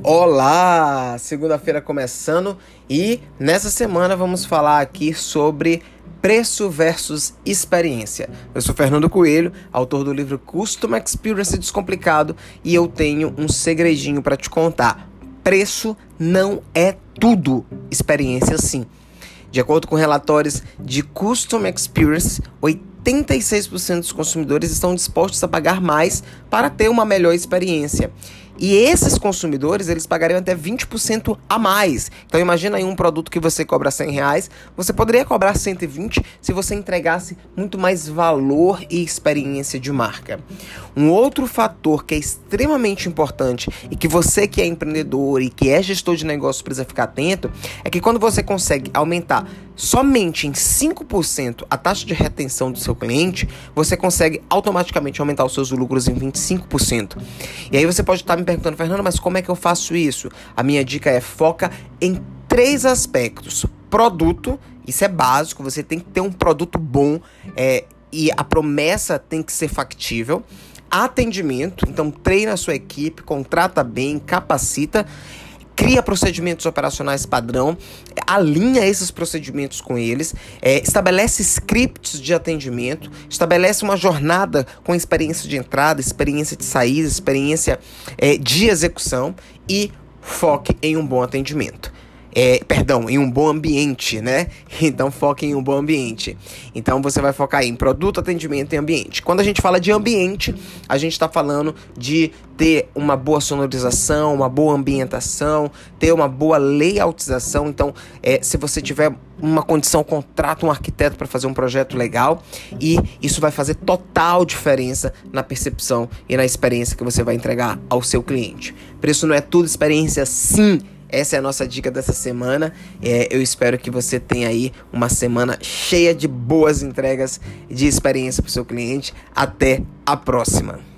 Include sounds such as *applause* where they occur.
Olá! Segunda-feira começando e nessa semana vamos falar aqui sobre preço versus experiência. Eu sou Fernando Coelho, autor do livro Custom Experience Descomplicado e eu tenho um segredinho para te contar. Preço não é tudo, experiência sim. De acordo com relatórios de Custom Experience, 86% dos consumidores estão dispostos a pagar mais para ter uma melhor experiência. E esses consumidores, eles pagariam até 20% a mais. Então imagina aí um produto que você cobra 100 reais, você poderia cobrar 120 se você entregasse muito mais valor e experiência de marca. Um outro fator que é extremamente importante e que você que é empreendedor e que é gestor de negócio precisa ficar atento, é que quando você consegue aumentar somente em 5% a taxa de retenção do seu cliente, você consegue automaticamente aumentar os seus lucros em 25%. E aí você pode estar me perguntando, Fernando, mas como é que eu faço isso? A minha dica é foca em três aspectos: produto, isso é básico, você tem que ter um produto bom é, e a promessa tem que ser factível. Atendimento, então treina a sua equipe, contrata bem, capacita cria procedimentos operacionais padrão, alinha esses procedimentos com eles, é, estabelece scripts de atendimento, estabelece uma jornada com experiência de entrada, experiência de saída, experiência é, de execução e foque em um bom atendimento é, perdão, em um bom ambiente, né? *laughs* Então foque em um bom ambiente. Então você vai focar em produto, atendimento e ambiente. Quando a gente fala de ambiente, a gente está falando de ter uma boa sonorização, uma boa ambientação, ter uma boa layoutização. Então, é, se você tiver uma condição, contrata um arquiteto para fazer um projeto legal e isso vai fazer total diferença na percepção e na experiência que você vai entregar ao seu cliente. Preço não é tudo, experiência sim essa é a nossa dica dessa semana. É, eu espero que você tenha aí uma semana cheia de boas entregas de experiência para o seu cliente. Até a próxima!